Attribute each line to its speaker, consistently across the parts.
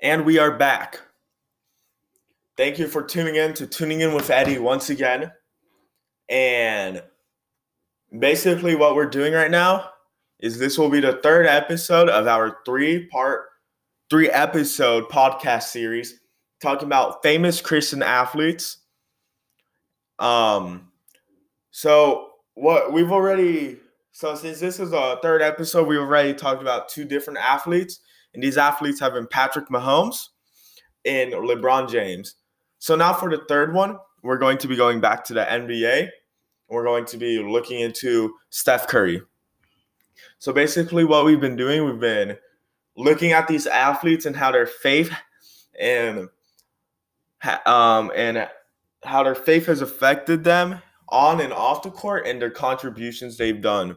Speaker 1: And we are back. Thank you for tuning in to Tuning In with Eddie once again. And basically, what we're doing right now is this will be the third episode of our three part, three episode podcast series talking about famous Christian athletes. Um, so what we've already so since this is a third episode, we've already talked about two different athletes, and these athletes have been Patrick Mahomes and LeBron James. So now for the third one, we're going to be going back to the NBA. We're going to be looking into Steph Curry. So basically, what we've been doing, we've been looking at these athletes and how their faith and um and how their faith has affected them on and off the court and their contributions they've done.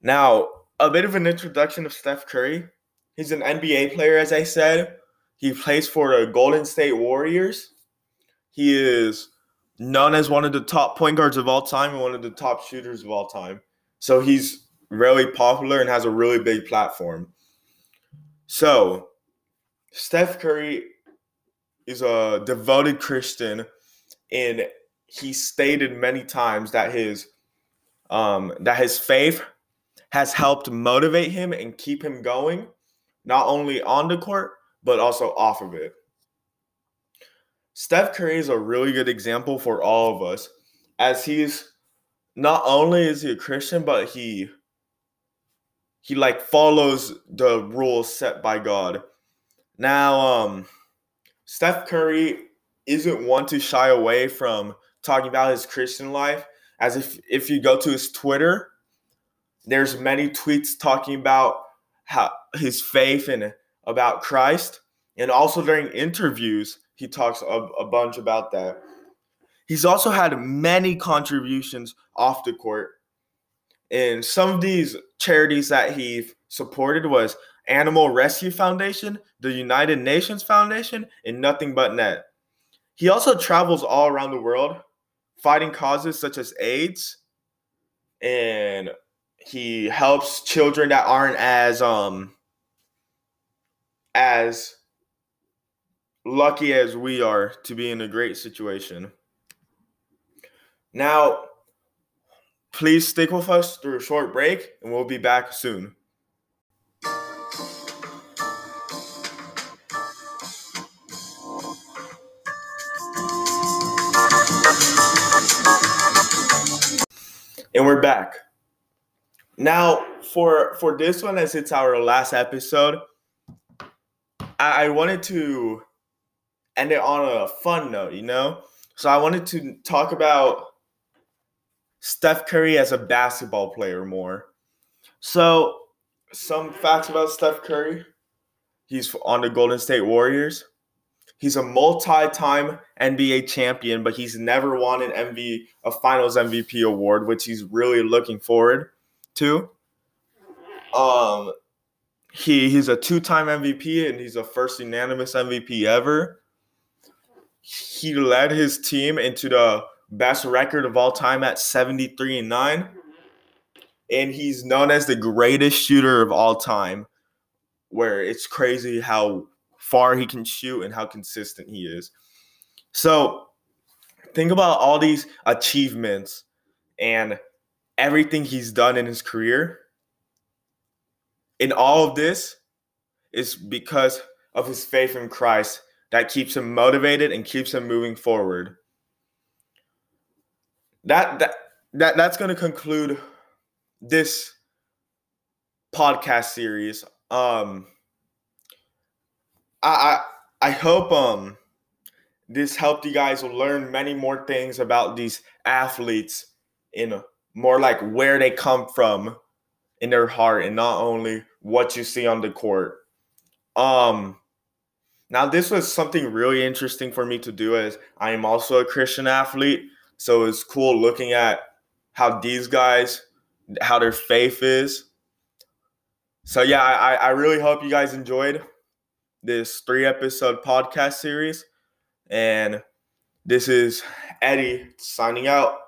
Speaker 1: Now, a bit of an introduction of Steph Curry. He's an NBA player, as I said. He plays for the Golden State Warriors. He is known as one of the top point guards of all time and one of the top shooters of all time. So he's really popular and has a really big platform. So, Steph Curry is a devoted Christian and he stated many times that his um, that his faith has helped motivate him and keep him going, not only on the court, but also off of it. Steph Curry is a really good example for all of us, as he's not only is he a Christian, but he he like follows the rules set by God. Now, um, Steph Curry isn't one to shy away from talking about his Christian life. As if if you go to his Twitter, there's many tweets talking about how his faith and about Christ, and also during interviews he talks a, a bunch about that. He's also had many contributions off the court, and some of these charities that he supported was Animal Rescue Foundation, the United Nations Foundation, and Nothing But Net. He also travels all around the world fighting causes such as AIDS and he helps children that aren't as um as lucky as we are to be in a great situation. Now, please stick with us through a short break and we'll be back soon. And we're back. Now, for for this one, as it's our last episode, I, I wanted to end it on a fun note, you know. So I wanted to talk about Steph Curry as a basketball player more. So, some facts about Steph Curry. He's on the Golden State Warriors. He's a multi-time NBA champion, but he's never won an MV a Finals MVP award, which he's really looking forward to. Um, he he's a two-time MVP and he's a first unanimous MVP ever. He led his team into the best record of all time at 73 and 9. And he's known as the greatest shooter of all time, where it's crazy how far he can shoot and how consistent he is. So think about all these achievements and everything he's done in his career. In all of this is because of his faith in Christ that keeps him motivated and keeps him moving forward. That that, that that's going to conclude this podcast series. Um I I, I hope um this helped you guys learn many more things about these athletes in more like where they come from in their heart and not only what you see on the court. Um now this was something really interesting for me to do as I am also a Christian athlete. So it's cool looking at how these guys how their faith is. So yeah, I, I really hope you guys enjoyed this three episode podcast series. And this is Eddie signing out.